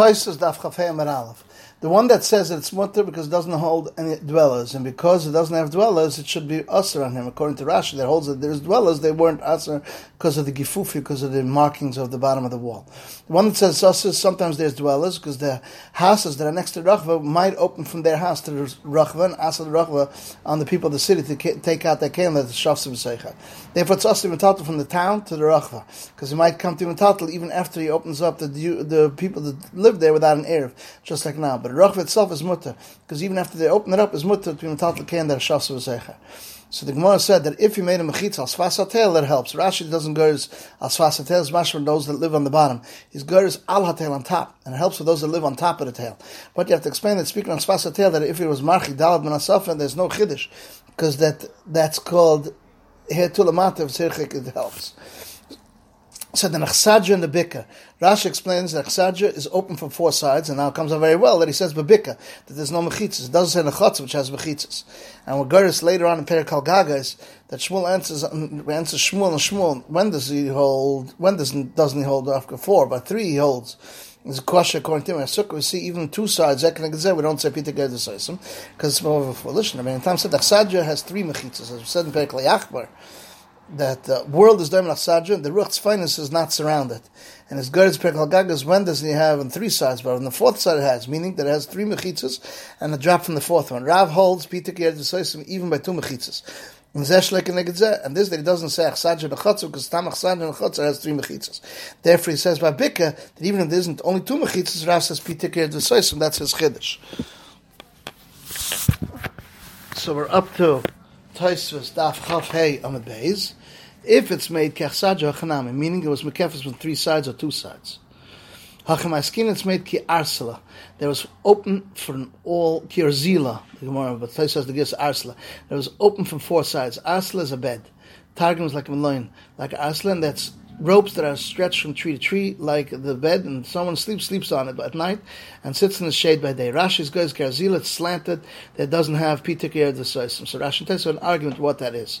Toises darf gefeiern mit The one that says that it's mutter because it doesn't hold any dwellers, and because it doesn't have dwellers, it should be usher on him. According to Rashi, that holds that there's dwellers, they weren't usher because of the gifufi, because of the markings of the bottom of the wall. The one that says usher, sometimes there's dwellers, because the houses that are next to Rachva might open from their house to Rachva, and the Rachva on the people of the city to take out their kelim that the shafsim seicha. Therefore, it's usher metaltal from the town to the Rachva, because he might come to metaltal even after he opens up the, the people that live there without an erev, just like now. But the Rachva itself is mutter, because even after they open it up, is mutter to be metaltal kelim that shafsim seicha. So the Gemara said that if you made a mechitza al sfas that helps. Rashi doesn't go as al sfas hatel, as much for those that live on the bottom. His goes al hatel on top, and it helps for those that live on top of the tail. But you have to explain that speaking on sfas hatel, that if it was marchi dalad ben there's no chiddush, because that that's called here of it helps. So the Nechsadja and the Bika. Rashi explains that Nechsadja is open from four sides, and now it comes out very well that he says Babika, that there's no Mechitzas. It doesn't say Nechotz, which has Mechitzas. And what Geras later on in Perikal Gaga is that Shmuel answers, answers Shmuel and Shmuel, when does he hold, when does, doesn't he hold after four? But three he holds. It's a question according to him. Sukkah, we see even two sides, Zek and we don't say Peter Gerd because it's more of a foolish. I mean, in time said Nechsadja has three Mechitzas, as we said in Perikal Yachbar that the world is Sadra, and the Ruch's finest is not surrounded. And as his Gerds Gagas, when does he have on three sides? But on the fourth side it has, meaning that it has three mechitzas and a drop from the fourth one. Rav holds Peter Kier even by two mechitzas. And this that he doesn't say Achsadja Nechotzer because Tam Achsadja Nechotzer has three mechitzas. Therefore he says by Bika that even if there isn't only two mechitzas, Rav says Peter Kier that's his Chiddush. So we're up to Taisvus Daf Chav Hey Amid Beis if it's made kechsadja hachanami, meaning it was mekefis from three sides or two sides. Hachamaskin, it's made ki arsala. There was open from all ki arzila, the Gemara, but Tais says the gifts arsala. There was open from four sides. Arsala is a bed. Targum is like a loin, like arsala, and that's ropes that are stretched from tree to tree, like the bed, and someone sleeps sleeps on it at night and sits in the shade by day. Rashi's goes karzila, it's slanted, that doesn't have pitik the soisim. So Rashi takes an argument what that is.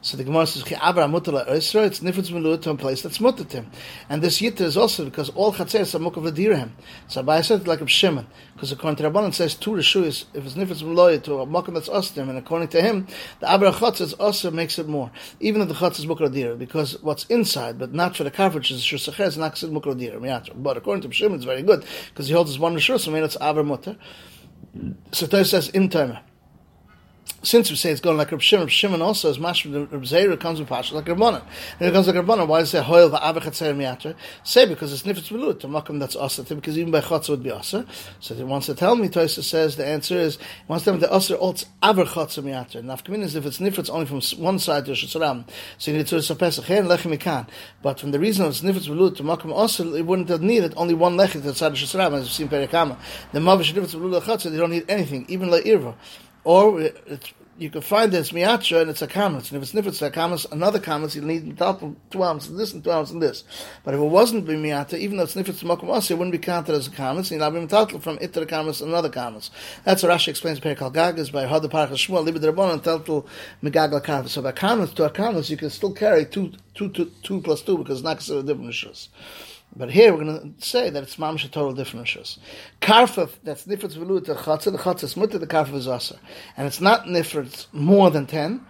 So the Gemara says, "Chi'abra mutala esra." It's different from to a place that's mutatim, and this yitter is also because all chatzeres are mukav ledirhem. So by I said like a B'shimon, because according to Rabbanan says two reshuyas. If it's different from loya to a mukav that's ostim, and according to him, the abra chatzes also makes it more, even if the chatz is mukav ledirhem, because what's inside but not for the coverage is shusaches not mukav ledirhem. But according to B'shimon, it's very good because he holds this one reshuyas, so maybe mean it's abra mutar. So Tais says in time since we say it's going like Reb Shimon, Reb Shimon also is mashma Reb Zera comes with Pasha like Rabbanan. And it comes like Rabbanan. Why does it say Hoil va'avachatzer miyatra? Say because it's nifetz belut to makom that's asa because even by chotzer would be asa. So he wants to tell me. Toisa says the answer is he wants to tell me the asa alts aver chotzer miyatra. Nafkamin is if it's nifetz only from one side to Shitzaram. So you need to sapesach chen lechem ikan. But from the reason it's nifetz to makom asa, it wouldn't have needed only one lechem to the side of Shitzaram as we've seen perikama. The mavish nifetz belut chotzer they don't need anything even like irva. Or you can find this miatra and it's a kamas. And if it's nifitz a kamas, another kamas, you need two ounces and this and two ounces and this. But if it wasn't miatra, even though it's nifitz makom it wouldn't be counted as a kamas. Not be metaltal from it to the kamas, another kamas. That's what Rashi explains Perikal Gagas by Hada Parach Shmuel, Libid Rabban, and Teltal Megagla Kamas. So by kamas to a kamas, you can still carry two, two, two, two plus two because it's not considered different issues. But here we're going to say that it's mamish a total different issues. Karfa, that's nifritz velu to chatzah, the chatzah is mutter, the karfa is aser. And it's not nifritz more than ten,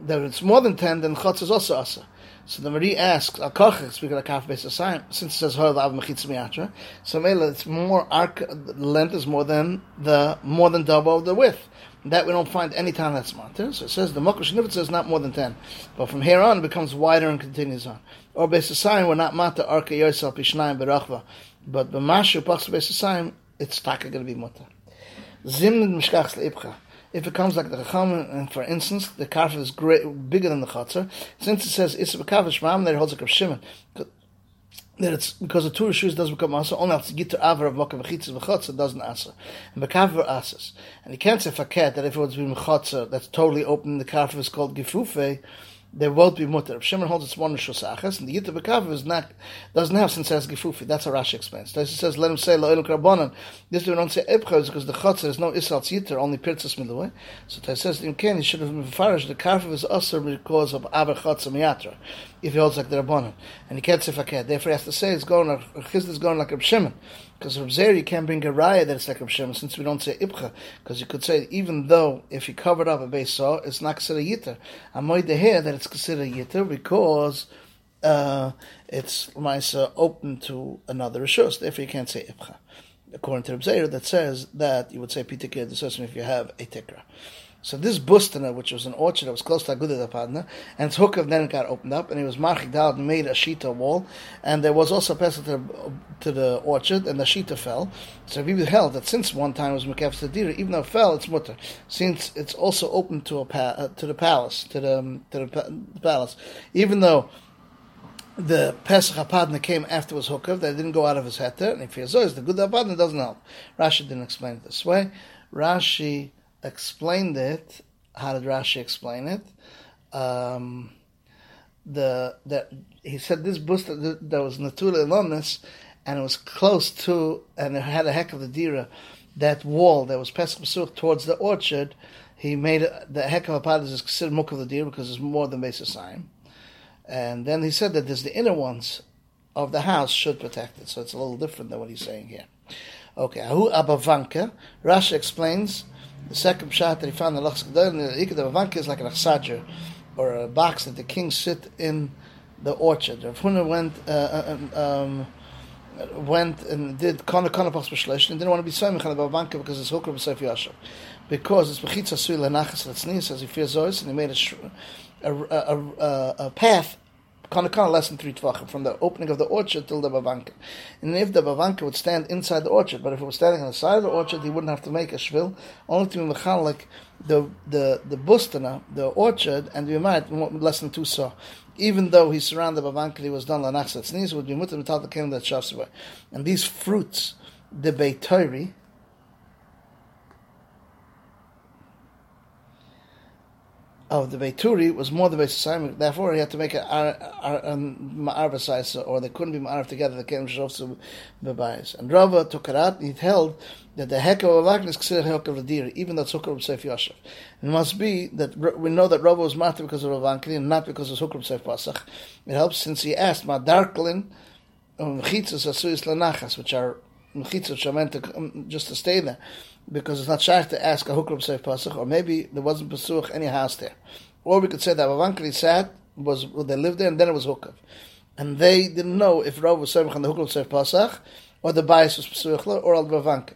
that if it's more than ten, then chatzah is also aser. So the Marie asks, Al Kochach, speaking of Kaf Beis Asayim, since it says Hoyle Av Mechitz Miatra, so Mela, it's more arc, the length is more than the, more than double the width. That we don't find any time that's matter. So it says the Mokosh Nivitz is not more than 10. But from here on, it becomes wider and continues on. Or Beis Asayim, we're not matter Arka Yosel Pishnayim Berachva. But B'mashu Pachs Beis Asayim, it's taka going to be mutter. Zimnid Mishkachs if it comes like the Chacham, and for instance, the kafir is great, bigger than the Chatzar, since it says it's a shmam, that it holds a a Shimon, that it's because the two shoes doesn't become asa, only after get to aver of makav chitzah v'chotza doesn't asa, and bekaver asas, and you can't say faket that if it was being chotza that's totally open, the kafir is called gefufe, they won't be mutter. If Shimon holds it's one rishus achas, and the yitter bekav is not doesn't have since as gefufi. That's how Rashi explains. He says, let him say la'iluk rabbanon. This we don't say ebcha because the chotzer is no isal yitter, only pirtzas midaway. So He says in Ken he should have been farish the karf is usher because of aber chotzer miyatra. If he holds like the rabbanon, and he can't say fakir. Therefore he has to say it's going like chizd is going like Reb Shimon. Because Reb Zer, you can't bring a raya that it's like Reb Shimon, since we don't say ibcha. Because you could say, even though if he covered up a base saw, it's not considered going to hear that it's considered yitter because uh, it's Lamaisa open to another Rishus. Therefore, you can't say ibcha. According to Reb Zer, that says that you would say pitikir the if you have a tikra. So this bustana, which was an orchard that was close to Aguda Padna, and of then got opened up, and it was marchik and made a shita wall, and there was also a passage to, to the orchard, and the shita fell. So we held that since one time it was mekaf sedira, even though it fell, it's mutter, since it's also open to a pa- uh, to the palace, to the um, to the, pa- the, palace, even though. The Pesach Apadna came after his hookav, that didn't go out of his heter, and if he has the good Apadna doesn't help. Rashi didn't explain it this way. Rashi explained it. How did Rashi explain it? Um, the that he said this booster that was Natura Elonis, and it was close to, and it had a heck of the dira. That wall that was Pesach towards the orchard, he made it, the heck of a part is considered muk of the deer because it's more than basic sign. And then he said that there's the inner ones of the house should protect it, so it's a little different than what he's saying here. Okay, Ahu Abavanka, Rashi explains the second shot that he found in the Lachs Gedol, the is like an achsadger, or a box that the kings sit in the orchard. Rav Huna went, uh, uh um, um, went and did Kana Kana Pas B'Shlesh, and didn't want to be Samich on the Avanka because it's Hukra B'Seif Yashav. Because it's Bechitza Sui Lenachas Letznis, as he fears Zois, and he made a, a, a, a, a path kind of, kind of less than three tvachim from the opening of the orchard till the bavanka. And if the bavanka would stand inside the orchard, but if it was standing on the side of the orchard, he wouldn't have to make a shvil, only to be mechalik the the the bustana, the orchard, and we might less than two saw. Even though he surrounded bavanka, he was done lanachsat sneeze, would be mutter metal the came that shasavay. And these fruits, the beitori, of the Beituri was more the Beisasim, therefore he had to make an Ma'arva size, or they couldn't be Ma'arv together, they came to Bebayis. And Rava took it out, he held that the heck of a Wagner is considered heck of deer, even though it's Seif Yoshev. It must be that we know that Rava was martyred because of Ravankli and not because of Hukar Seif Pasach. It helps since he asked, Ma Darklin, Mechitzas Asuyis Lanachas, which are Mechitzas, which are meant to, um, just to stay there because it's not shaykh to ask a hukram seif pasach, or maybe there wasn't pasuch any house there, or we could say that Avankli sat was well, they lived there and then it was hukav, and they didn't know if Rav was serving on the hukram seif Pasach, or the bias was pasuch or al Bavanka.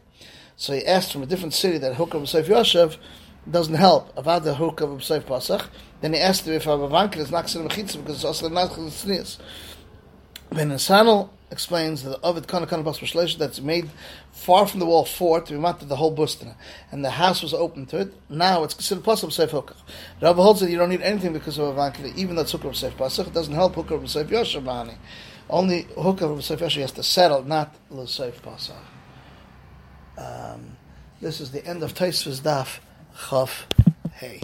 So he asked from a different city that hukram seif Yoshev doesn't help about the hukam seif Pasach. Then he asked him if Avankli is not because it's also not tznius. Ben Sanel explains that of it kana kana that's made far from the wall fort to be matter the whole bustana, and the house was open to it. Now it's considered possible safe hukah. Rabbi holds that you don't need anything because of avankili, even though it's hukah safe pasuk. It doesn't help hukah of safe yoshabani. Only hukah of safe yosha has to settle, not the safe pasuk. Um, this is the end of Taisva's daf chaf hey.